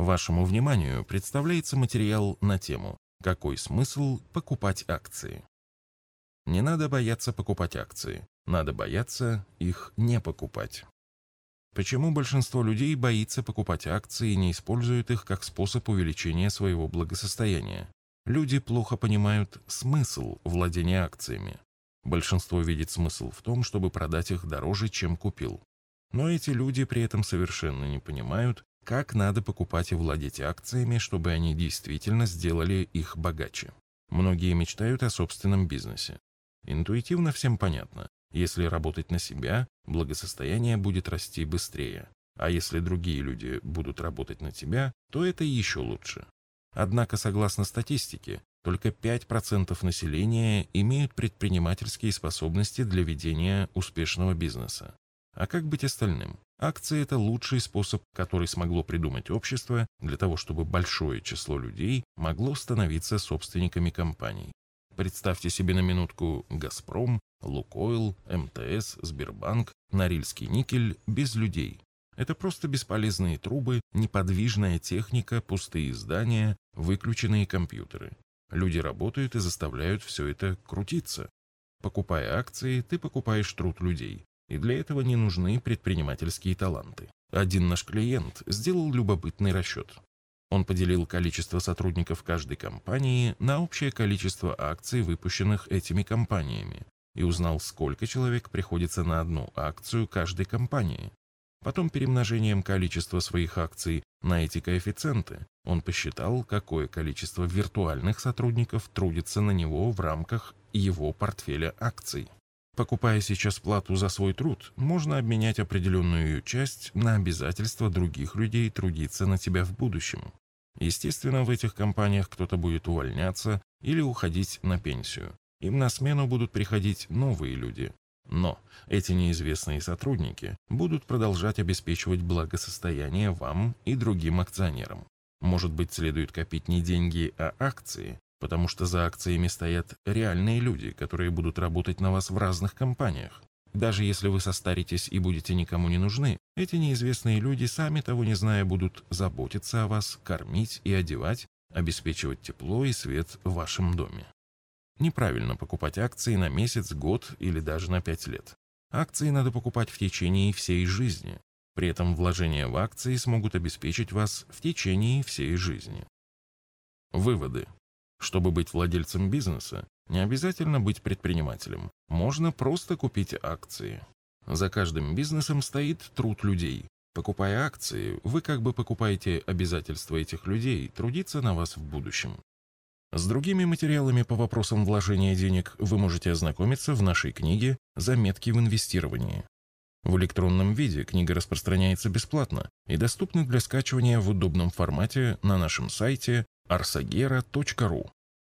Вашему вниманию представляется материал на тему «Какой смысл покупать акции?». Не надо бояться покупать акции, надо бояться их не покупать. Почему большинство людей боится покупать акции и не используют их как способ увеличения своего благосостояния? Люди плохо понимают смысл владения акциями. Большинство видит смысл в том, чтобы продать их дороже, чем купил. Но эти люди при этом совершенно не понимают, как надо покупать и владеть акциями, чтобы они действительно сделали их богаче. Многие мечтают о собственном бизнесе. Интуитивно всем понятно. Если работать на себя, благосостояние будет расти быстрее. А если другие люди будут работать на тебя, то это еще лучше. Однако, согласно статистике, только 5% населения имеют предпринимательские способности для ведения успешного бизнеса. А как быть остальным? Акции – это лучший способ, который смогло придумать общество для того, чтобы большое число людей могло становиться собственниками компаний. Представьте себе на минутку «Газпром», «Лукойл», МТС, Сбербанк, Норильский никель без людей. Это просто бесполезные трубы, неподвижная техника, пустые здания, выключенные компьютеры. Люди работают и заставляют все это крутиться. Покупая акции, ты покупаешь труд людей и для этого не нужны предпринимательские таланты. Один наш клиент сделал любопытный расчет. Он поделил количество сотрудников каждой компании на общее количество акций, выпущенных этими компаниями, и узнал, сколько человек приходится на одну акцию каждой компании. Потом перемножением количества своих акций на эти коэффициенты он посчитал, какое количество виртуальных сотрудников трудится на него в рамках его портфеля акций. Покупая сейчас плату за свой труд, можно обменять определенную ее часть на обязательства других людей трудиться на тебя в будущем. Естественно, в этих компаниях кто-то будет увольняться или уходить на пенсию. Им на смену будут приходить новые люди. Но эти неизвестные сотрудники будут продолжать обеспечивать благосостояние вам и другим акционерам. Может быть, следует копить не деньги, а акции, потому что за акциями стоят реальные люди, которые будут работать на вас в разных компаниях. Даже если вы состаритесь и будете никому не нужны, эти неизвестные люди, сами того не зная, будут заботиться о вас, кормить и одевать, обеспечивать тепло и свет в вашем доме. Неправильно покупать акции на месяц, год или даже на пять лет. Акции надо покупать в течение всей жизни. При этом вложения в акции смогут обеспечить вас в течение всей жизни. Выводы. Чтобы быть владельцем бизнеса, не обязательно быть предпринимателем. Можно просто купить акции. За каждым бизнесом стоит труд людей. Покупая акции, вы как бы покупаете обязательства этих людей трудиться на вас в будущем. С другими материалами по вопросам вложения денег вы можете ознакомиться в нашей книге «Заметки в инвестировании». В электронном виде книга распространяется бесплатно и доступна для скачивания в удобном формате на нашем сайте arsagera.ru.